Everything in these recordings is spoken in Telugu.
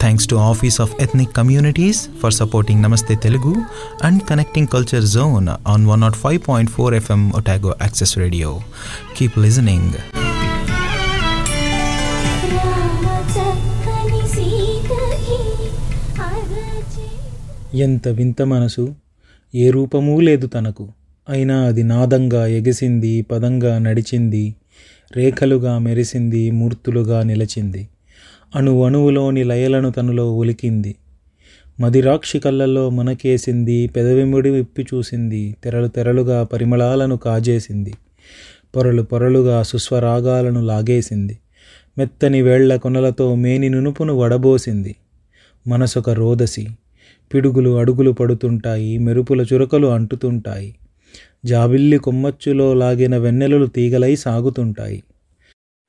Thanks to office of ethnic communities for supporting Namaste Telugu and connecting culture zone on one not five point four FM Otago access radio keep listening ఎంత వింత మనసు. ఏ రూపమూ లేదు తనకు. అయినా అది నాదంగా ఎగిసింది పదంగా నడిచింది రేఖలుగా మెరిసింది మూర్తులుగా నిలిచింది. అణు అణువులోని లయలను తనలో ఒలికింది మదిరాక్షి కళ్ళల్లో మనకేసింది పెదవిముడి విప్పి చూసింది తెరలు తెరలుగా పరిమళాలను కాజేసింది పొరలు పొరలుగా సుస్వరాగాలను లాగేసింది మెత్తని వేళ్ళ కొనలతో మేని నునుపును వడబోసింది. మనసొక రోదసి పిడుగులు అడుగులు పడుతుంటాయి మెరుపుల చురకలు అంటుతుంటాయి జాబిల్లి కొమ్మచ్చులో లాగిన వెన్నెలలు తీగలై సాగుతుంటాయి.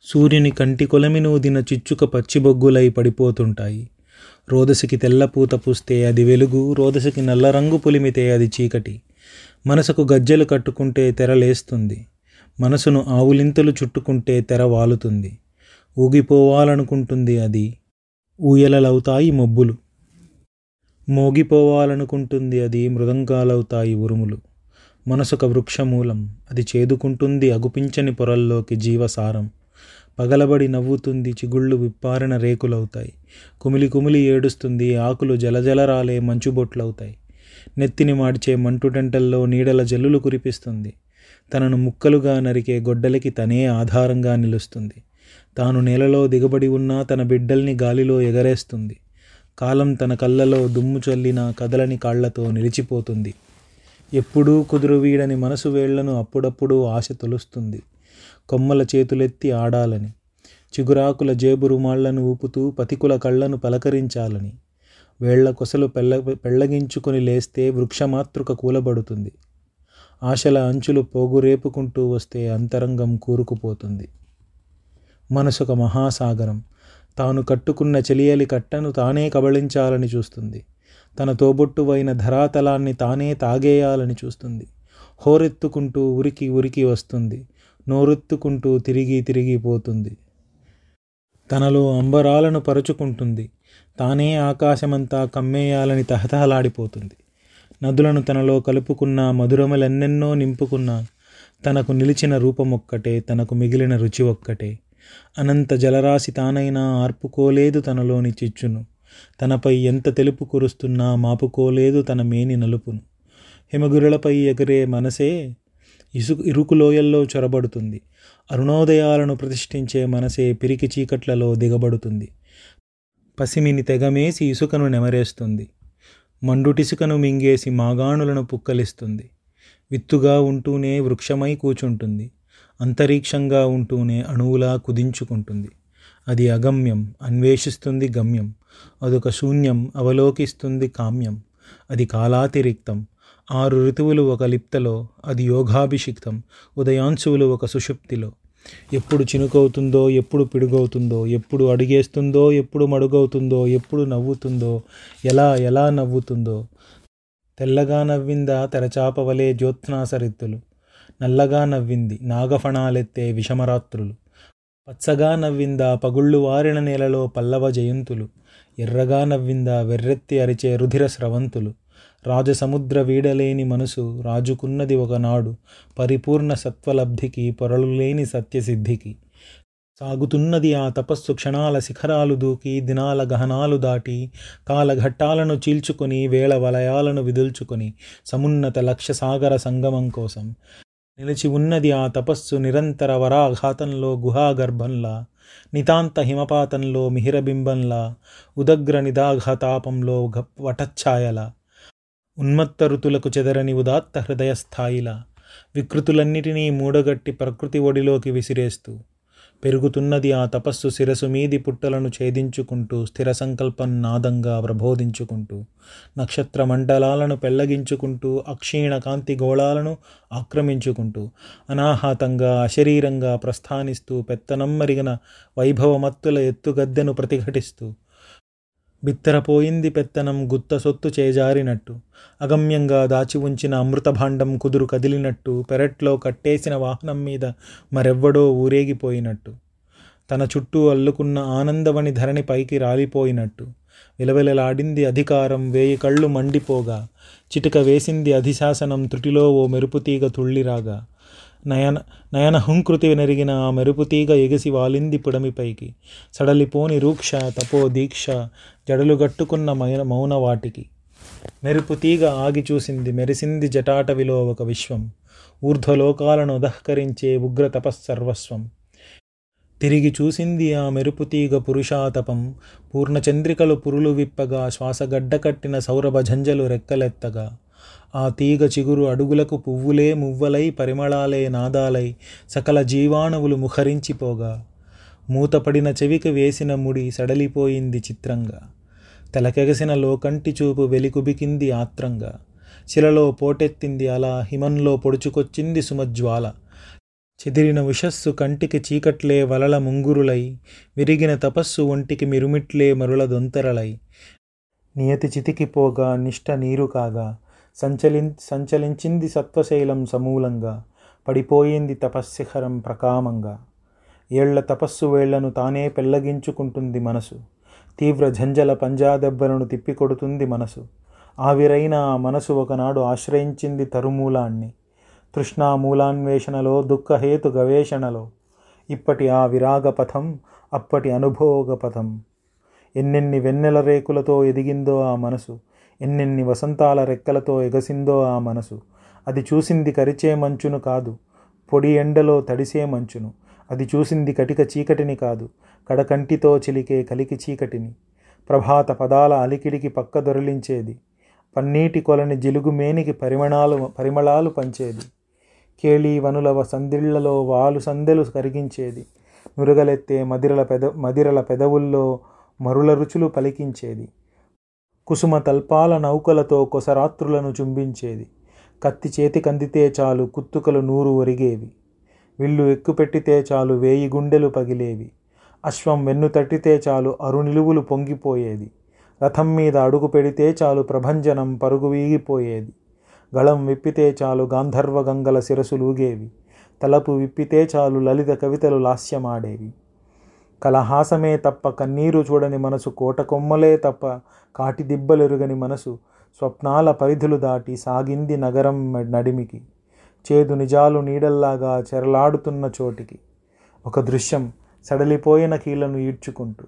సూర్యుని కంటి కొలమి నూదిన చిచ్చుక పచ్చిబొగ్గులై పడిపోతుంటాయి. రోదసికి తెల్లపూత పూస్తే అది వెలుగు రోదసికి నల్ల రంగు పులిమితే అది చీకటి. మనసుకు గజ్జెలు కట్టుకుంటే తెరలేస్తుంది మనసును ఆవులింతలు చుట్టుకుంటే తెర వాలుతుంది. ఊగిపోవాలనుకుంటుంది అది. ఊయలలవుతాయి మబ్బులు. మోగిపోవాలనుకుంటుంది అది మృదంగాలవుతాయి ఉరుములు. మనసొక వృక్షమూలం అది చేదుకుంటుంది అగుపించని పొరల్లోకి జీవసారం. పగలబడి నవ్వుతుంది చిగుళ్ళు విప్పారిన రేకులవుతాయి. కుమిలి కుమిలి ఏడుస్తుంది ఆకులు జలజలరాలే మంచుబొట్లవుతాయి. నెత్తిని మార్చే మంటుటెంటల్లో నీడల జల్లులు కురిపిస్తుంది. తనను ముక్కలుగా నరికే గొడ్డలికి తనే ఆధారంగా నిలుస్తుంది. తాను నేలలో దిగబడి ఉన్నా తన బిడ్డల్ని గాలిలో ఎగరేస్తుంది. కాలం తన కళ్ళలో దుమ్ము చల్లిన కదలని కాళ్ళతో నిలిచిపోతుంది. ఎప్పుడూ కుదురు వీడని మనసు వేళ్ళను అప్పుడప్పుడు ఆశ తొలుస్తుంది. కొమ్మల చేతులెత్తి ఆడాలని చిగురాకుల జేబు రుమాళ్ళను ఊపుతూ పతికుల కళ్ళను పలకరించాలని వేళ్ళ కొసలు పెళ్ళ పెళ్ళగించుకొని లేస్తే వృక్షమాతృక కూలబడుతుంది. ఆశల అంచులు పోగురేపుకుంటూ వస్తే అంతరంగం కూరుకుపోతుంది. మనసొక మహాసాగరం. తాను కట్టుకున్న చెలియలి కట్టను తానే కబళించాలని చూస్తుంది. తన తోబొట్టువైన ధరాతలాన్ని తానే తాగేయాలని చూస్తుంది. హోరెత్తుకుంటూ ఉరికి ఉరికి వస్తుంది. నోరెత్తుకుంటూ తిరిగి తిరిగి పోతుంది. తనలో అంబరాలను పరుచుకుంటుంది. తానే ఆకాశమంతా కమ్మేయాలని తహతహలాడిపోతుంది. నదులను తనలో కలుపుకున్న మధురములెన్నెన్నో నింపుకున్న తనకు నిలిచిన రూపమొక్కటే తనకు మిగిలిన రుచి ఒక్కటే అనంత జలరాశి తానైనా ఆర్పుకోలేదు తనలోని చిచ్చును. తనపై ఎంత తెలుపు కురుస్తున్నా మాపుకోలేదు తన మేని నలుపును. హిమగురులపై ఎగిరే మనసే ఇసు ఇరుకులోయల్లో చొరబడుతుంది. అరుణోదయాలను ప్రతిష్ఠించే మనసే పిరికి చీకట్లలో దిగబడుతుంది. పసిమిని తెగమేసి ఇసుకను నెమరేస్తుంది. మండుటిసుకను మింగేసి మాగాణులను పుక్కలిస్తుంది. విత్తుగా ఉంటూనే వృక్షమై కూచుంటుంది. అంతరిక్షంగా ఉంటూనే అణువులా కుదించుకుంటుంది. అది అగమ్యం అన్వేషిస్తుంది గమ్యం. అదొక శూన్యం అవలోకిస్తుంది కామ్యం. అది కాలాతిరిక్తం ఆరు ఋతువులు ఒక లిప్తలో అది యోగాభిషిక్తం ఉదయాంశువులు ఒక సుషుప్తిలో. ఎప్పుడు చినుకవుతుందో ఎప్పుడు పిడుగవుతుందో ఎప్పుడు అడుగేస్తుందో ఎప్పుడు మడుగవుతుందో ఎప్పుడు నవ్వుతుందో ఎలా ఎలా నవ్వుతుందో. తెల్లగా నవ్విందా తెరచాపవలే జ్యోత్స్నాసరిత్తులు. నల్లగా నవ్వింది నాగఫణాలెత్తే విషమరాత్రులు. పచ్చగా నవ్విందా పగుళ్ళు వారిన నేలలో పల్లవ జయంతులు. ఎర్రగా నవ్విందా వెర్రెత్తి అరిచే రుధిర స్రవంతులు. రాజసముద్ర వీడలేని మనసు రాజుకున్నది ఒకనాడు పరిపూర్ణ సత్వలబ్ధికి పొరలు లేని సత్యసిద్ధికి. సాగుతున్నది ఆ తపస్సు క్షణాల శిఖరాలు దూకి దినాల గహనాలు దాటి కాలఘట్టాలను చీల్చుకొని వేళ వలయాలను విదుల్చుకొని సమున్నత లక్ష్య సాగర సంగమం కోసం. నిలిచి ఉన్నది ఆ తపస్సు నిరంతర వరాఘాతంలో గుహాగర్భంలా నితాంత హిమపాతంలో మిహిరబింబంలా ఉదగ్ర నిదాఘతాపంలో వటఛాయలా ఉన్మత్త ఋతులకు చెదరని ఉదాత్త హృదయ స్థాయిలా వికృతులన్నిటినీ మూడగట్టి ప్రకృతి ఒడిలోకి విసిరేస్తూ పెరుగుతున్నది ఆ తపస్సు శిరసు మీది పుట్టలను ఛేదించుకుంటూ స్థిర సంకల్పం నాదంగా ప్రబోధించుకుంటూ నక్షత్ర మండలాలను పెళ్ళగించుకుంటూ అక్షీణ కాంతి గోళాలను ఆక్రమించుకుంటూ అనాహాతంగా అశరీరంగా ప్రస్థానిస్తూ పెత్తనమ్మరిగిన వైభవమత్తుల ఎత్తుగద్దెను ప్రతిఘటిస్తూ బిత్తరపోయింది పెత్తనం గుత్త సొత్తు చేజారినట్టు. అగమ్యంగా దాచి ఉంచిన అమృతభాండం కుదురు కదిలినట్టు. పెరట్లో కట్టేసిన వాహనం మీద మరెవ్వడో ఊరేగిపోయినట్టు. తన చుట్టూ అల్లుకున్న ఆనందవని ధరణి పైకి రాలిపోయినట్టు. విలవిలలాడింది అధికారం వేయి కళ్ళు మండిపోగా. చిటిక వేసింది అధిశాసనం త్రుటిలో ఓ మెరుపుతీగ తుళ్ళిరాగా. నయన నయన హుంకృతి నెరిగిన ఆ మెరుపుతీగ ఎగిసి వాలింది పుడమిపైకి సడలిపోని రూక్ష తపో దీక్ష జడలు గట్టుకున్న మైన మౌన వాటికి. మెరుపుతీగ ఆగి చూసింది మెరిసింది జటాటవిలో ఒక విశ్వం. ఊర్ధ్వలోకాలను ఉదహకరించే ఉగ్ర తపస్సర్వస్వం. తిరిగి చూసింది ఆ మెరుపుతీగ పురుషాతపం. పూర్ణచంద్రికలు పురులు విప్పగా శ్వాసగడ్డ కట్టిన సౌరభ ఝంజలు రెక్కలెత్తగా. ఆ తీగ చిగురు అడుగులకు పువ్వులే మువ్వలై పరిమళాలే నాదాలై సకల జీవాణువులు ముఖరించిపోగా మూతపడిన చెవికి వేసిన ముడి సడలిపోయింది చిత్రంగా. తెలకెగసిన లోకంటి చూపు వెలికుబికింది ఆత్రంగా. శిలలో పోటెత్తింది అలా హిమంలో పొడుచుకొచ్చింది సుమజ్వాల. చెదిరిన ఉషస్సు కంటికి చీకట్లే వలల ముంగురులై విరిగిన తపస్సు ఒంటికి మిరుమిట్లే మరుల దొంతరలై. నియతి చితికిపోగా నిష్ట నీరు కాగా. సంచలి సంచలించింది సత్వశైలం సమూలంగా పడిపోయింది తపస్శిఖరం ప్రకామంగా. ఏళ్ళ తపస్సు వేళ్ళను తానే పెళ్ళగించుకుంటుంది మనసు. తీవ్ర ఝంజల పంజాదెబ్బలను తిప్పికొడుతుంది మనసు. ఆవిరైన ఆ మనసు ఒకనాడు ఆశ్రయించింది తరుమూలాన్ని. తృష్ణామూలాన్వేషణలో దుఃఖహేతు గవేషణలో. ఇప్పటి ఆ విరాగ పథం అప్పటి అనుభోగ పథం ఎన్నెన్ని వెన్నెల రేకులతో ఎదిగిందో ఆ మనసు. ఎన్నెన్ని వసంతాల రెక్కలతో ఎగసిందో ఆ మనసు. అది చూసింది కరిచే మంచును కాదు. పొడి ఎండలో తడిసే మంచును. అది చూసింది కటిక చీకటిని కాదు. కడకంటితో చిలికే కలికి చీకటిని. ప్రభాత పదాల అలికిడికి పక్క దొరలించేది. పన్నీటి కొలని జిలుగుమేనికి పరిమళాలు పరిమళాలు పంచేది. కేళీ వనుల సందిళ్ళలో వాలు సందెలు కరిగించేది. నురగలెత్తే మదిరల పెద మదిరల పెదవుల్లో మరుల రుచులు పలికించేది. కుసుమ తల్పాల నౌకలతో కొసరాత్రులను చుంబించేది. కత్తి చేతికందితే చాలు కుత్తుకలు నూరు ఒరిగేవి. విల్లు ఎక్కుపెట్టితే చాలు వేయి గుండెలు పగిలేవి. అశ్వం వెన్ను తట్టితే చాలు అరునిలువులు పొంగిపోయేది. రథం మీద అడుగు పెడితే చాలు ప్రభంజనం పరుగు వీగిపోయేది. గళం విప్పితే చాలు గాంధర్వ గంగల శిరసులూగేవి తలపు విప్పితే చాలు లలిత కవితలు లాస్యమాడేవి. కలహాసమే తప్ప కన్నీరు చూడని మనసు కోట కొమ్మలే తప్ప కాటి దిబ్బలెరుగని మనసు స్వప్నాల పరిధులు దాటి సాగింది నగరం నడిమికి. చేదు నిజాలు నీడల్లాగా చెరలాడుతున్న చోటికి. ఒక దృశ్యం సడలిపోయిన కీళ్ళను ఈడ్చుకుంటూ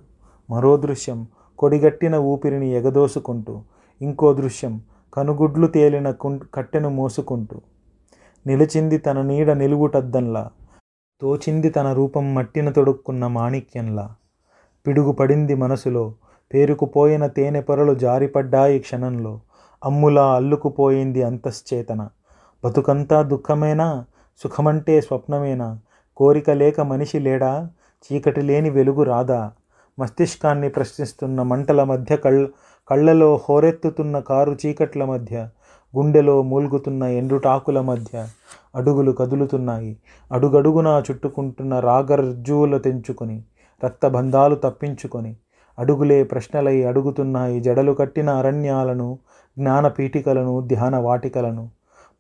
మరో దృశ్యం కొడిగట్టిన ఊపిరిని ఎగదోసుకుంటూ ఇంకో దృశ్యం కనుగుడ్లు తేలిన కుం కట్టెను మోసుకుంటూ. నిలిచింది తన నీడ నిలువుటద్దంలా తోచింది తన రూపం మట్టిన తొడుక్కున్న మాణిక్యంలా. పిడుగు పడింది మనసులో పేరుకుపోయిన తేనె పొరలు జారిపడ్డాయి క్షణంలో. అమ్ములా అల్లుకుపోయింది అంతశ్చేతన. బతుకంతా దుఃఖమేనా? సుఖమంటే స్వప్నమేనా? కోరిక లేక మనిషి లేడా? చీకటి లేని వెలుగు రాదా? మస్తిష్కాన్ని ప్రశ్నిస్తున్న మంటల మధ్య కళ్ళ కళ్ళలో హోరెత్తుతున్న కారు చీకట్ల మధ్య గుండెలో మూల్గుతున్న ఎండుటాకుల మధ్య అడుగులు కదులుతున్నాయి. అడుగడుగునా చుట్టుకుంటున్న రాగర్జువులు తెంచుకొని రక్తబంధాలు తప్పించుకొని అడుగులే ప్రశ్నలై అడుగుతున్నాయి జడలు కట్టిన అరణ్యాలను జ్ఞానపీఠికలను ధ్యాన వాటికలను.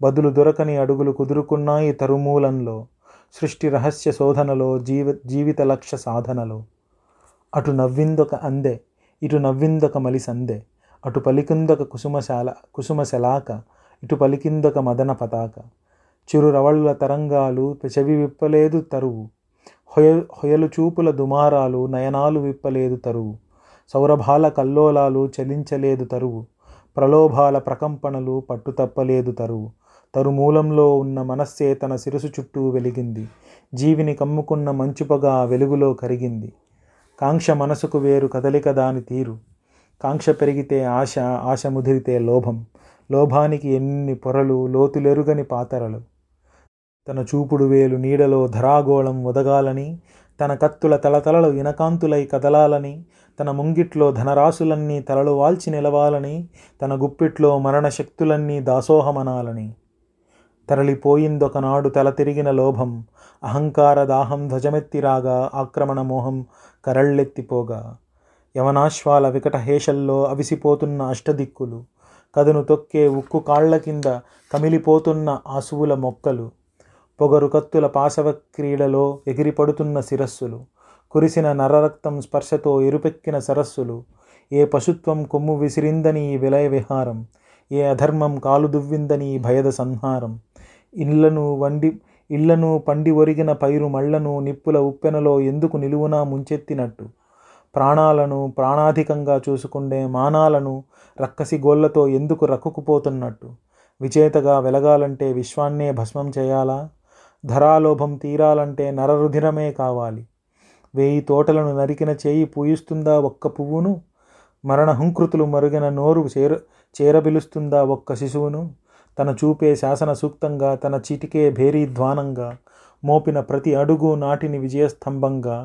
బదులు దొరకని అడుగులు కుదురుకున్నాయి తరుమూలంలో సృష్టి రహస్య శోధనలో జీవ జీవిత లక్ష్య సాధనలో. అటు నవ్విందొక అందే ఇటు నవ్విందొక మలిసందే అటు పలికిందొక కుసుమశాల కుసుమశలాక ఇటు పలికిందొక మదన పతాక. చిరు రవళ్ళ తరంగాలు చెవి విప్పలేదు తరువు హొయ హొయలు చూపుల దుమారాలు నయనాలు విప్పలేదు తరువు. సౌరభాల కల్లోలాలు చలించలేదు తరువు. ప్రలోభాల ప్రకంపనలు పట్టుతప్పలేదు తరువు. తరుమూలంలో ఉన్న మనస్సే తన శిరసు చుట్టూ వెలిగింది. జీవిని కమ్ముకున్న మంచుపగా వెలుగులో కరిగింది. కాంక్ష మనసుకు వేరు కదలిక దాని తీరు. కాంక్ష పెరిగితే ఆశ ఆశ ముదిరితే లోభం. లోభానికి ఎన్ని పొరలు లోతులెరుగని పాతరలు. తన చూపుడు వేలు నీడలో ధరాగోళం ఉదగాలని తన కత్తుల తలతలలు ఇనకాంతులై కదలాలని తన ముంగిట్లో ధనరాశులన్నీ తలలు వాల్చి నిలవాలని తన గుప్పిట్లో మరణ శక్తులన్నీ దాసోహమనాలని. తరలిపోయిందొకనాడు తల తిరిగిన లోభం అహంకార దాహం ధ్వజమెత్తిరాగా ఆక్రమణ మోహం కరళ్ళెత్తిపోగా యవనాశ్వాల వికటహేషల్లో అవిసిపోతున్న అష్టదిక్కులు కదును తొక్కే ఉక్కు కాళ్ళ కింద కమిలిపోతున్న ఆసువుల మొక్కలు పొగరు కత్తుల పాశవ క్రీడలో ఎగిరిపడుతున్న శిరస్సులు కురిసిన నరరక్తం స్పర్శతో ఎరుపెక్కిన సరస్సులు ఏ పశుత్వం కొమ్ము విసిరిందని ఈ విలయ విహారం ఏ అధర్మం కాలు దువ్విందని ఈ భయద సంహారం. ఇళ్ళను వండి ఇళ్ళను పండి ఒరిగిన పైరు మళ్ళను నిప్పుల ఉప్పెనలో ఎందుకు నిలువునా ముంచెత్తినట్టు. ప్రాణాలను ప్రాణాధికంగా చూసుకుండే మానాలను రక్కసి గోళ్ళతో ఎందుకు రక్కుకుపోతున్నట్టు. విచేతగా వెలగాలంటే విశ్వాన్నే భస్మం చేయాలా? ధరాలోభం తీరాలంటే నరరుధిరమే కావాలి. వేయి తోటలను నరికిన చేయి పూయిస్తుందా ఒక్క పువ్వును? మరణ హుంకృతులు మరుగిన నోరు చేర చేరబిలుస్తుందా ఒక్క శిశువును? తన చూపే శాసన సూక్తంగా తన చిటికే భేరీధ్వానంగా మోపిన ప్రతి అడుగు నాటిని విజయస్తంభంగా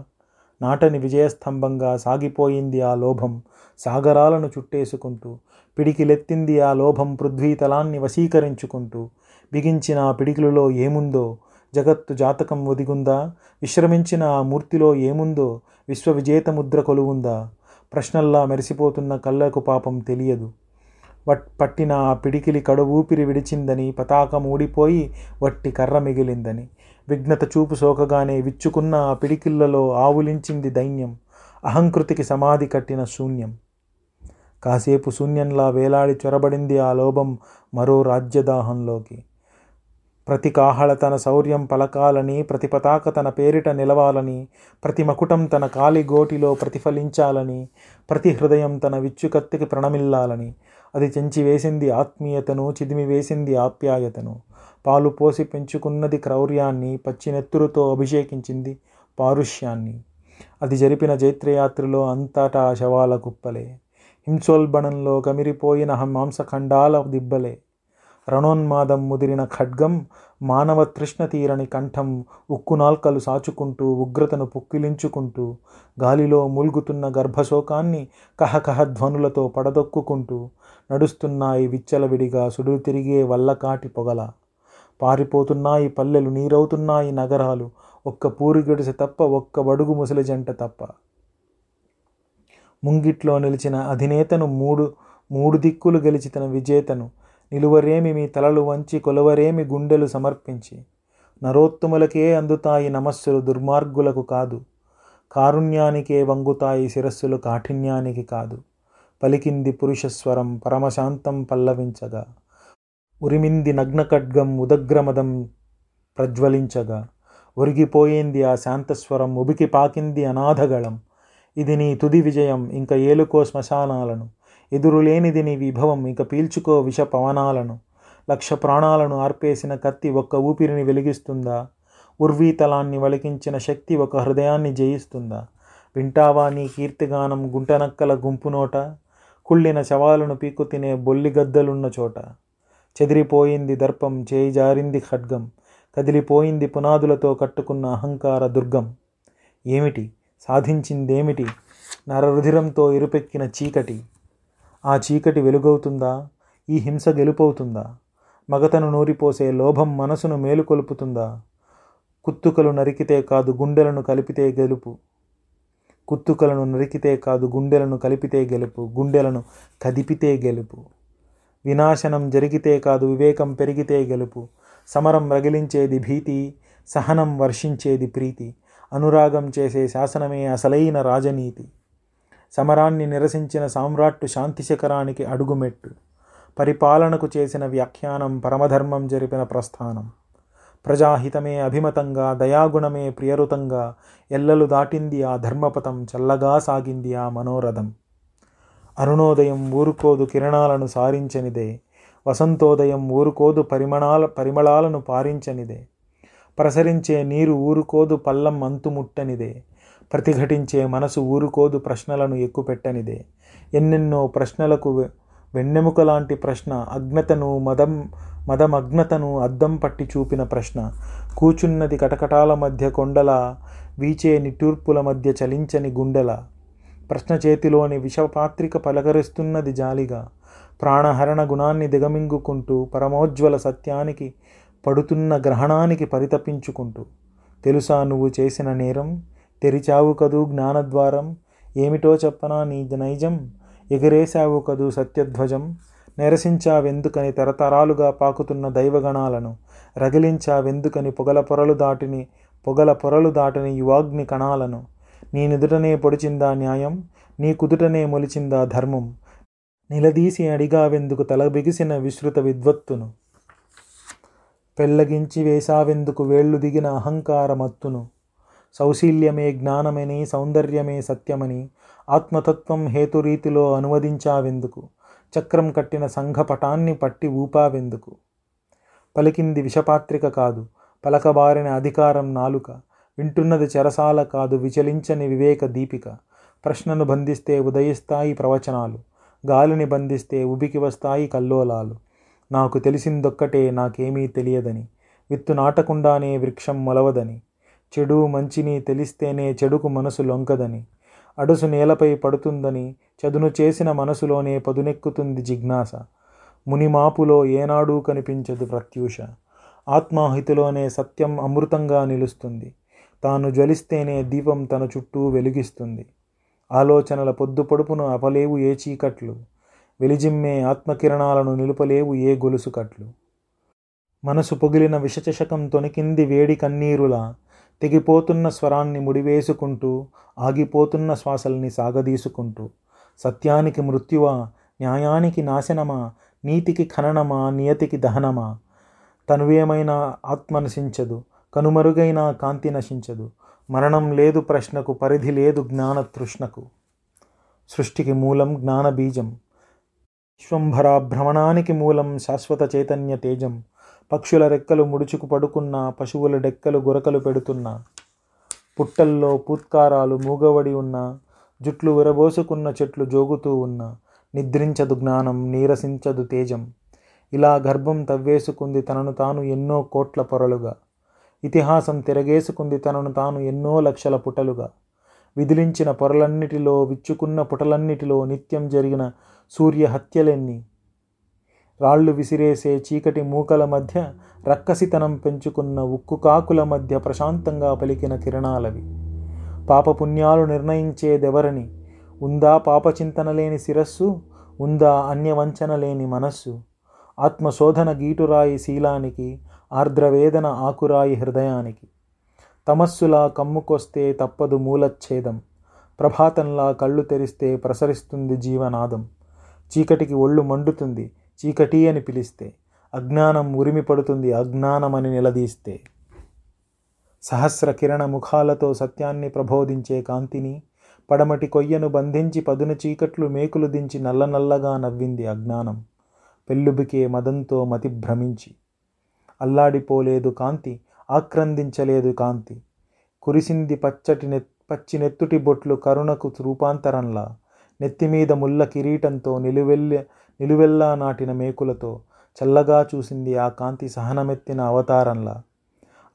నాటని విజయస్తంభంగా సాగిపోయింది ఆ లోభం సాగరాలను చుట్టేసుకుంటూ పిడికిలెత్తింది ఆ లోభం పృథ్వీతలాన్ని వశీకరించుకుంటూ బిగించిన ఆ పిడికిలలో ఏముందో జగత్తు జాతకం ఒదిగుందా? విశ్రమించిన ఆ మూర్తిలో ఏముందో? విశ్వవిజేత ముద్ర కొలువుందా? ప్రశ్నల్లా మెరిసిపోతున్న కళ్ళకు పాపం తెలియదు. వట్ పట్టిన ఆ పిడికిలి కడు ఊపిరి విడిచిందని పతాకం ఊడిపోయి వట్టి కర్ర మిగిలిందని. విఘ్నత చూపు సోకగానే విచ్చుకున్న ఆ పిడికిళ్ళలో ఆవులించింది దైన్యం. అహంకృతికి సమాధి కట్టిన శూన్యం. కాసేపు శూన్యంలా వేలాడి చొరబడింది ఆ లోభం మరో రాజ్యదాహంలోకి. ప్రతి కాహళ తన శౌర్యం పలకాలని ప్రతి పతాక తన పేరిట నిలవాలని ప్రతి మకుటం తన కాలి గోటిలో ప్రతిఫలించాలని ప్రతి హృదయం తన విచ్చుకత్తికి ప్రణమిల్లాలని. అది చెంచి వేసింది ఆత్మీయతను చిదిమి వేసింది ఆప్యాయతను. పాలు పోసి పెంచుకున్నది క్రౌర్యాన్ని పచ్చినెత్తురుతో అభిషేకించింది పారుష్యాన్ని. అది జరిపిన జైత్రయాత్రలో అంతటా శవాల కుప్పలే. హింసోల్బణంలో కమిరిపోయిన మాంసఖండాల దిబ్బలే. రణోన్మాదం ముదిరిన ఖడ్గం మానవ తృష్ణ తీరని కంఠం ఉక్కునాల్కలు సాచుకుంటూ ఉగ్రతను పుక్కిలించుకుంటూ గాలిలో మూల్గుతున్న గర్భశోకాన్ని కహకహ ధ్వనులతో పడదొక్కుకుంటూ నడుస్తున్నాయి విచ్చలవిడిగా సుడులు తిరిగే వల్లకాటి పొగల. పారిపోతున్నాయి పల్లెలు నీరవుతున్నాయి నగరాలు ఒక్క పూరి గడిసె తప్ప ఒక్క బడుగు ముసలి జంట తప్ప. ముంగిట్లో నిలిచిన అధినేతను మూడు మూడు దిక్కులు గెలిచి తన విజేతను నిలువరేమి మీ తలలు వంచి కొలవరేమి గుండెలు సమర్పించి. నరోత్తములకే అందుతాయి నమస్సులు దుర్మార్గులకు కాదు. కారుణ్యానికే వంగుతాయి శిరస్సులు కాఠిన్యానికి కాదు. పలికింది పురుషస్వరం పరమశాంతం పల్లవించగా. ఉరిమింది నగ్నఖడ్గం ఉదగ్రమదం ప్రజ్వలించగా. ఒరిగిపోయింది ఆ శాంతస్వరం ఉబికి పాకింది అనాథగళం. ఇది నీ తుది విజయం ఇంక ఏలుకో శ్మశానాలను. ఎదురులేనిది నీ విభవం. ఇక పీల్చుకో విష పవనాలను. లక్ష ప్రాణాలను ఆర్పేసిన కత్తి ఒక్క ఊపిరిని వెలిగిస్తుందా? ఉర్వీతలాన్ని వలికించిన శక్తి ఒక హృదయాన్ని జయిస్తుందా? వింటావా నీ కీర్తిగానం గుంటనక్కల గుంపునోట కుళ్ళిన శవాలను పీకు తినే బొల్లిగద్దలున్న చోట? చెదిరిపోయింది దర్పం చేయి జారింది ఖడ్గం. కదిలిపోయింది పునాదులతో కట్టుకున్న అహంకార దుర్గం. ఏమిటి? సాధించిందేమిటి? నరరుధిరంతో ఇరుపెక్కిన చీకటి. ఆ చీకటి వెలుగవుతుందా? ఈ హింస గెలుపవుతుందా? మగతను నూరిపోసే లోభం మనసును మేలుకొలుపుతుందా? కుత్తుకలు నరికితే కాదు గుండెలను కలిపితే గెలుపు. కుత్తుకలను నరికితే కాదు గుండెలను కలిపితే గెలుపు. గుండెలను కదిపితే గెలుపు. వినాశనం జరిగితే కాదు వివేకం పెరిగితే గెలుపు. సమరం రగిలించేది భీతి సహనం వర్షించేది ప్రీతి. అనురాగం చేసే శాసనమే అసలైన రాజనీతి. సమరాన్ని నిరసించిన సామ్రాట్టు శాంతి శిఖరానికి అడుగుమెట్టు. పరిపాలనకు చేసిన వ్యాఖ్యానం పరమధర్మం జరిపిన ప్రస్థానం. ప్రజాహితమే అభిమతంగా దయాగుణమే ప్రియరుతంగా ఎల్లలు దాటింది ఆ ధర్మపథం చల్లగా సాగింది ఆ మనోరథం. అరుణోదయం ఊరుకోదు కిరణాలను సారించనిదే వసంతోదయం ఊరుకోదు పరిమళాల పరిమళాలను పారించనిదే. ప్రసరించే నీరు ఊరుకోదు పల్లం అంతుముట్టనిదే ప్రతిఘటించే మనసు ఊరుకోదు ప్రశ్నలను ఎక్కుపెట్టనిదే. ఎన్నెన్నో ప్రశ్నలకు వె- వెన్నెముక లాంటి ప్రశ్న అజ్ఞతను మదం మదమగ్నతను అద్దం పట్టి చూపిన ప్రశ్న. కూచున్నది కటకటాల మధ్య కొండల వీచే నిట్టూర్పుల మధ్య చలించని గుండెల. ప్రశ్న చేతిలోని విషపాత్రిక పలకరిస్తున్నది జాలిగా. ప్రాణహరణ గుణాన్ని దిగమింగుకుంటూ పరమోజ్వల సత్యానికి పడుతున్న గ్రహణానికి పరితపించుకుంటూ. తెలుసా నువ్వు చేసిన నేరం? తెరిచావు కదూ జ్ఞానద్వారం? ఏమిటో చెప్పనా నీ నైజం? ఎగిరేశావు కదూ సత్యధ్వజం? నిరసించావెందుకని తరతరాలుగా పాకుతున్న దైవగణాలను? రగిలించావెందుకని పొగల పొరలు దాటిని పొగల పొరలు దాటిని యువాగ్ని కణాలను? నీ నుదుటనే పొడిచిందా న్యాయం? నీ కుదుటనే మొలిచిందా ధర్మం? నిలదీసి అడిగావెందుకు తల బిగిసిన విస్తృత విద్వత్తును? పెళ్ళగించి వేశావెందుకు వేళ్ళు దిగిన అహంకారమత్తును సౌశీల్యమే జ్ఞానమని సౌందర్యమే సత్యమని ఆత్మతత్వం హేతురీతిలో అనువదించావెందుకు? చక్రం కట్టిన సంఘపటాన్ని పట్టి ఊపావెందుకు? పలికింది విషపాత్రిక కాదు పలకబారిన అధికారం నాలుక వింటున్నది చెరసాల కాదు విచలించని వివేక దీపిక. ప్రశ్నను బంధిస్తే ఉదయిస్తాయి ప్రవచనాలు గాలిని బంధిస్తే ఉబికి వస్తాయి కల్లోలాలు. నాకు తెలిసిందొక్కటే నాకేమీ తెలియదని విత్తు నాటకుండానే వృక్షం మొలవదని చెడు మంచిని తెలిస్తేనే చెడుకు మనసు లొంకదని అడుసు నేలపై పడుతుందని చదును చేసిన మనసులోనే పదునెక్కుతుంది జిజ్ఞాస. మునిమాపులో ఏనాడూ కనిపించదు ప్రత్యూష. ఆత్మాహితిలోనే సత్యం అమృతంగా నిలుస్తుంది. తాను జ్వలిస్తేనే దీపం తన చుట్టూ వెలిగిస్తుంది. ఆలోచనల పొద్దు పొడుపును అపలేవు ఏ చీకట్లు. వెలిజిమ్మే ఆత్మకిరణాలను నిలుపలేవు ఏ గొలుసు కట్లు మనసు పొగిలిన విషచషకం తొనికింది వేడి కన్నీరులా. తెగిపోతున్న స్వరాన్ని ముడివేసుకుంటూ ఆగిపోతున్న శ్వాసల్ని సాగదీసుకుంటూ సత్యానికి మృత్యువా న్యాయానికి నాశనమా నీతికి ఖననమా నియతికి దహనమా? తనువేమైనా ఆత్మ నశించదు కనుమరుగైన కాంతి నశించదు మరణం లేదు ప్రశ్నకు పరిధి లేదు జ్ఞాన తృష్ణకు. సృష్టికి మూలం జ్ఞానబీజం విశ్వంభరా భ్రమణానికి మూలం శాశ్వత చైతన్య తేజం పక్షుల రెక్కలు ముడుచుకు పడుకున్న పశువుల డెక్కలు గురకలు పెడుతున్నా పుట్టల్లో పూత్కారాలు మూగవడి ఉన్న జుట్లు విరబోసుకున్న చెట్లు జోగుతూ ఉన్న నిద్రించదు జ్ఞానం నీరసించదు తేజం. ఇలా గర్భం తవ్వేసుకుంది తనను తాను ఎన్నో కోట్ల పొరలుగా. ఇతిహాసం తిరగేసుకుంది తనను తాను ఎన్నో లక్షల పుటలుగా. విదిలించిన పొరలన్నిటిలో విచ్చుకున్న పుటలన్నిటిలో నిత్యం జరిగిన సూర్య హత్యలెన్ని రాళ్ళు విసిరేసే చీకటి మూకల మధ్య రక్కసితనం పెంచుకున్న ఉక్కు కాకుల మధ్య ప్రశాంతంగా పలికిన కిరణాలవి పాపపుణ్యాలు నిర్ణయించేదెవరని? ఉందా పాపచింతన లేని శిరస్సు? ఉందా అన్యవంచన లేని మనస్సు? ఆత్మశోధన గీటురాయి శీలానికి ఆర్ద్రవేదన ఆకురాయి హృదయానికి. తమస్సులా కమ్ముకొస్తే తప్పదు మూలచ్ఛేదం. ప్రభాతంలా కళ్ళు తెరిస్తే ప్రసరిస్తుంది జీవనాదం. చీకటికి ఒళ్ళు మండుతుంది. చీకటి అని పిలిస్తే అజ్ఞానం ఉరిమి పడుతుంది అజ్ఞానమని నిలదీస్తే. సహస్ర కిరణ ముఖాలతో సత్యాన్ని ప్రబోధించే కాంతిని పడమటి కొయ్యను బంధించి పదును చీకట్లు మేకులు దించి నల్ల నల్లగా నవ్వింది అజ్ఞానం. పెళ్ళుబికే మదంతో మతి భ్రమించి అల్లాడిపోలేదు కాంతి ఆక్రందించలేదు కాంతి. కురిసింది పచ్చటి నె పచ్చి నెత్తుటి బొట్లు కరుణకు రూపాంతరంలా. నెత్తిమీద ముళ్ళ కిరీటంతో నిలువెల్ల నిలువెల్లా నాటిన మేకులతో చల్లగా చూసింది ఆ కాంతి సహనమెత్తిన అవతారంలా.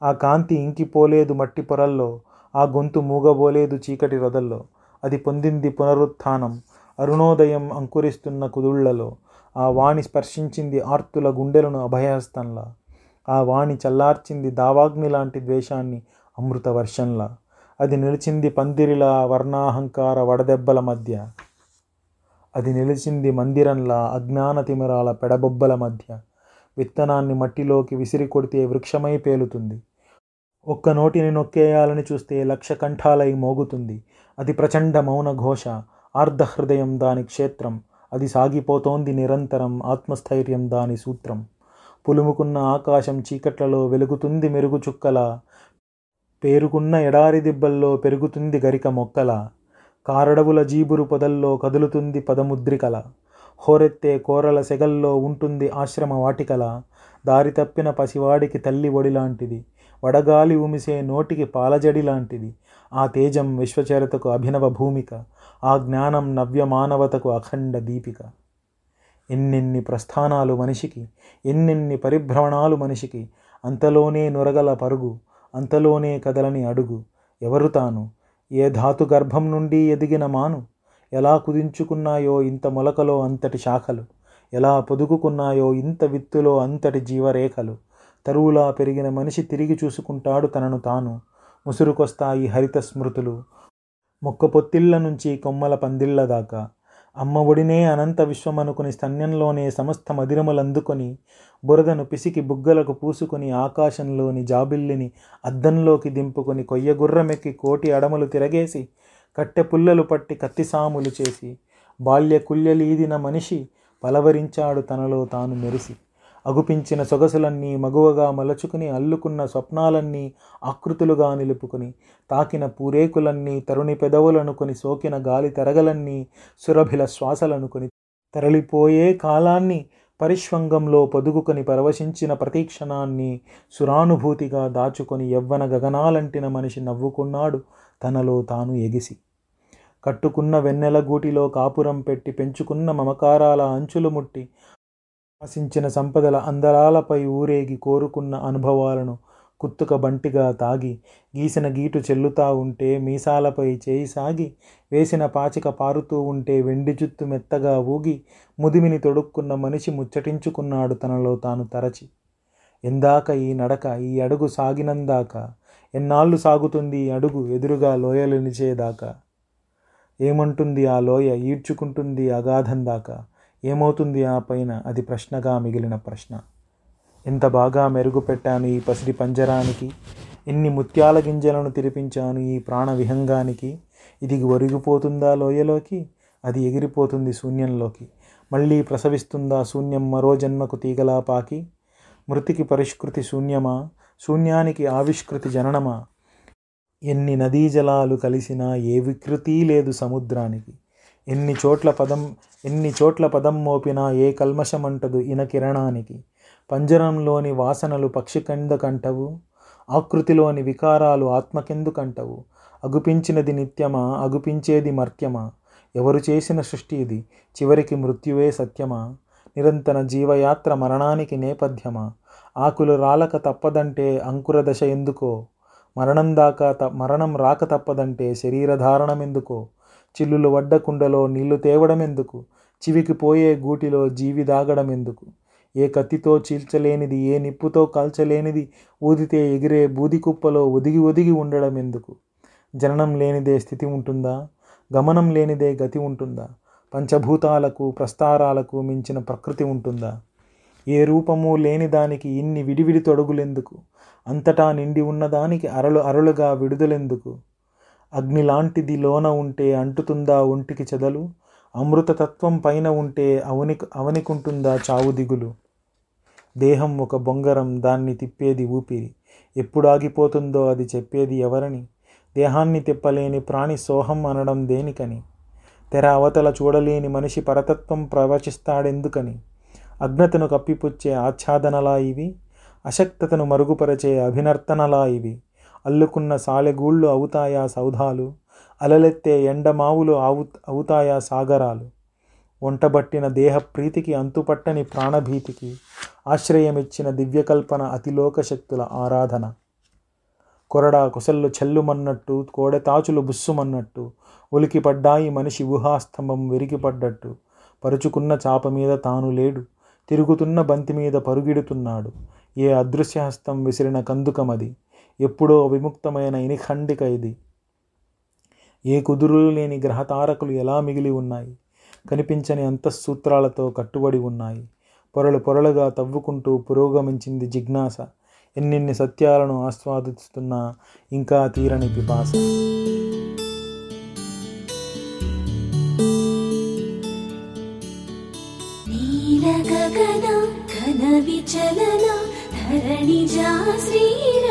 ఆ కాంతి ఇంకిపోలేదు మట్టి పొరల్లో ఆ గొంతు మూగబోలేదు చీకటి రొదల్లో. అది పొందింది పునరుత్థానం అరుణోదయం అంకురిస్తున్న కుదుళ్ళలో. ఆ వాణి స్పర్శించింది ఆర్తుల గుండెలను అభయహస్తంలా. ఆ వాణి చల్లార్చింది దావాగ్ని లాంటి ద్వేషాన్ని అమృత వర్షంలా అది నిలిచింది పందిరిలా వర్ణాహంకార వడదెబ్బల మధ్య. అది నిలిచింది మందిరంలా అజ్ఞాన తిమిరాల పెడబొబ్బల మధ్య. విత్తనాన్ని మట్టిలోకి విసిరి కొడితే వృక్షమై పేలుతుంది. ఒక్క నోటిని నొక్కేయాలని చూస్తే లక్ష కంఠాలై మోగుతుంది. అది ప్రచండ మౌన ఘోష. ఆర్ధహృదయం దాని క్షేత్రం. అది సాగిపోతోంది నిరంతరం ఆత్మస్థైర్యం దాని సూత్రం. పులుముకున్న ఆకాశం చీకట్లలో వెలుగుతుంది మెరుగు చుక్కల. పేరుకున్న ఎడారి దిబ్బల్లో పెరుగుతుంది గరిక మొక్కల. కారడవుల జీబురు పొదల్లో కదులుతుంది పదముద్రికల. హోరెత్తే కోరల సెగల్లో ఉంటుంది ఆశ్రమ వాటికల. దారి తప్పిన పసివాడికి తల్లి ఒడి లాంటిది. వడగాలి ఉమిసే నోటికి పాలజడి లాంటిది. ఆ తేజం విశ్వచరితకు అభినవ భూమిక. ఆ జ్ఞానం నవ్య మానవతకు అఖండ దీపిక. ఎన్నెన్ని ప్రస్థానాలు మనిషికి ఎన్నెన్ని పరిభ్రమణాలు మనిషికి అంతలోనే నొరగల పరుగు అంతలోనే కదలని అడుగు. ఎవరు తాను? ఏ ధాతు గర్భం నుండి ఎదిగిన మాను? ఎలా కుదించుకున్నాయో ఇంత మొలకలో అంతటి శాఖలు? ఎలా పొదుగుకున్నాయో ఇంత విత్తులో అంతటి జీవరేఖలు? తరువులా పెరిగిన మనిషి తిరిగి చూసుకుంటాడు తనను తాను. ముసురుకొస్తాయి హరిత స్మృతులు మొక్క పొత్తిళ్ళ నుంచి కొమ్మల పందిళ్ళ దాకా. అమ్మ ఒడినే అనంత విశ్వమనుకుని స్తన్యంలోనే సమస్త మదిరములందుకొని బురదను పిసికి బుగ్గలకు పూసుకొని ఆకాశంలోని జాబిల్లిని అద్దంలోకి దింపుకొని కొయ్యగుర్రమెక్కి కోటి అడములు తిరగేసి కట్టె పుల్లలు పట్టి కత్తిసాములు చేసి బాల్య కుల్యలీదిన మనిషి పలవరించాడు తనలో తాను మెరిసి. అగుపించిన సొగసులన్నీ మగువగా మలచుకుని అల్లుకున్న స్వప్నాలన్నీ ఆకృతులుగా నిలుపుకుని తాకిన పూరేకులన్నీ తరుణి పెదవులనుకొని సోకిన గాలి తెరగలన్నీ సురభిల శ్వాసలనుకొని తరలిపోయే కాలాన్ని పరిష్వంగంలో పొదుగుకొని పరవశించిన ప్రతీక్షణాన్ని సురానుభూతిగా దాచుకొని యవ్వన గగనాలంటిన మనిషి నవ్వుకున్నాడు తనలో తాను ఎగిసి. కట్టుకున్న వెన్నెల గూటిలో కాపురం పెట్టి పెంచుకున్న మమకారాల అంచులు ముట్టి ఆశించిన సంపదల అందరాలపై ఊరేగి కోరుకున్న అనుభవాలను కుత్తుక బంటిగా తాగి గీసిన గీటు చెల్లుతా ఉంటే మీసాలపై చేయి సాగి వేసిన పాచిక పారుతూ ఉంటే వెండి జుత్తు మెత్తగా ఊగి ముదిమిని తొడుక్కున్న మనిషి ముచ్చటించుకున్నాడు తనలో తాను తరచి. ఎందాక ఈ నడక ఈ అడుగు సాగినందాక ఎన్నాళ్ళు సాగుతుంది ఈ అడుగు ఎదురుగా లోయలు నిలిచేదాకా? ఏమంటుంది ఆ లోయ ఈడ్చుకుంటుంది అగాధం దాకా ఏమవుతుంది ఆ పైన? అది ప్రశ్నగా మిగిలిన ప్రశ్న. ఎంత బాగా మెరుగుపెట్టాను ఈ పసిడి పంజరానికి? ఎన్ని ముత్యాల గింజలను తిరిపించాను ఈ ప్రాణ విహంగానికి? ఇది ఒరిగిపోతుందా లోయలోకి? అది ఎగిరిపోతుంది శూన్యంలోకి. మళ్ళీ ప్రసవిస్తుందా శూన్యం మరో జన్మకు తీగలా పాకి? మృతికి పరిష్కృతి శూన్యమా? శూన్యానికి ఆవిష్కృతి జననమా? ఎన్ని నదీ జలాలు కలిసినా ఏ వికృతి లేదు సముద్రానికి. ఎన్ని చోట్ల పదం ఎన్ని చోట్ల పదం మోపినా ఏ కల్మషమంటదు ఇన కిరణానికి. పంజరంలోని వాసనలు పక్షికెందుకంటవు? ఆకృతిలోని వికారాలు ఆత్మకెందుకంటవు? అగుపించినది నిత్యమా? అగుపించేది మర్త్యమా? ఎవరు చేసిన సృష్టి ఇది? చివరికి మృత్యువే సత్యమా? నిరంతర జీవయాత్ర మరణానికి నేపథ్యమా? ఆకులు రాలక తప్పదంటే అంకుర దశ ఎందుకో? మరణం దాకా త మరణం రాక తప్పదంటే శరీరధారణం ఎందుకో చిల్లులు వడ్డ కుండలో నీళ్ళు తేవడం ఎందుకు చివికి పోయే గూటిలో జీవి దాగడం ఎందుకు ఏ కత్తితో చీల్చలేనిది ఏ నిప్పుతో కాల్చలేనిది ఊదితే ఎగిరే బూది కుప్పలో ఒదిగి ఒదిగి ఉండడం ఎందుకు జననం లేనిదే స్థితి ఉంటుందా? గమనం లేనిదే గతి ఉంటుందా? పంచభూతాలకు ప్రస్తారాలకు మించిన ప్రకృతి ఉంటుందా? ఏ రూపము లేని దానికి ఇన్ని విడివిడి తొడుగులెందుకు? అంతటా నిండి ఉన్నదానికి అరలు అరలుగా విడుదలెందుకు? అగ్ని లాంటిది లోన ఉంటే అంటుతుందా ఒంటికి చెదలు? అమృతతత్వం పైన ఉంటే అవని అవనికుంటుందా చావు దిగులు? దేహం ఒక బొంగరం దాన్ని తిప్పేది ఊపిరి. ఎప్పుడు ఆగిపోతుందో అది చెప్పేది ఎవరని? దేహాన్ని తిప్పలేని ప్రాణి సోహం అనడం దేనికని? తెర అవతల చూడలేని మనిషి పరతత్వం ప్రవచిస్తాడెందుకని? అజ్ఞతను కప్పిపుచ్చే ఆచ్ఛాదనలా ఇవి? అశక్తతను మరుగుపరచే అభినర్తనలా ఇవి? అల్లుకున్న సాలెగూళ్ళు అవుతాయా సౌధాలు? అలలెత్తే ఎండమావులు అవు అవుతాయా సాగరాలు? వంటబట్టిన దేహ ప్రీతికి అంతుపట్టని ప్రాణభీతికి ఆశ్రయమిచ్చిన దివ్యకల్పన అతిలోక శక్తుల ఆరాధన. కొరడా కుసల్లు చెల్లుమన్నట్టు కోడెతాచులు బుస్సుమన్నట్టు ఉలికిపడ్డాయి మనిషి ఊహాస్తంభం విరిగిపడ్డట్టు పరుచుకున్న చాప మీద తాను లేడు తిరుగుతున్న బంతి మీద పరుగిడుతున్నాడు ఏ అదృశ్యహస్తం విసిరిన కందుకమది. ఎప్పుడో విముక్తమైన ఇనిఖండిక ఇది. ఏ కుదురులు లేని గ్రహతారకులు ఎలా మిగిలి ఉన్నాయి? కనిపించని అంతఃసూత్రాలతో కట్టుబడి ఉన్నాయి. పొరలు పొరలుగా తవ్వుకుంటూ పురోగమించింది జిజ్ఞాస. ఎన్నెన్ని సత్యాలను ఆస్వాదిస్తున్నా ఇంకా తీరని పిపాస. నీలగగన ఘన విచలన ధరణిజా శ్రీరమణ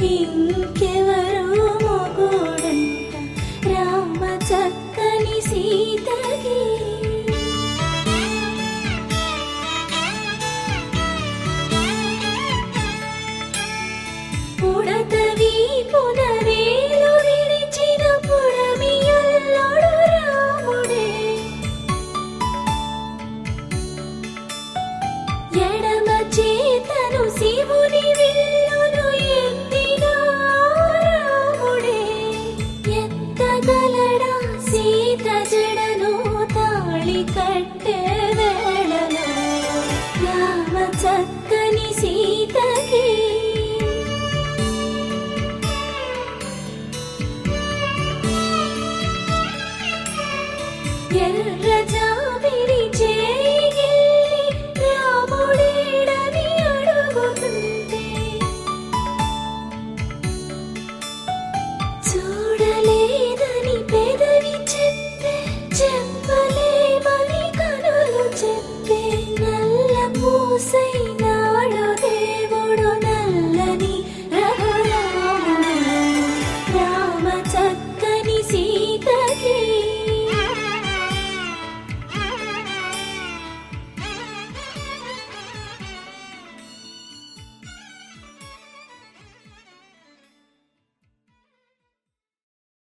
影片。yerden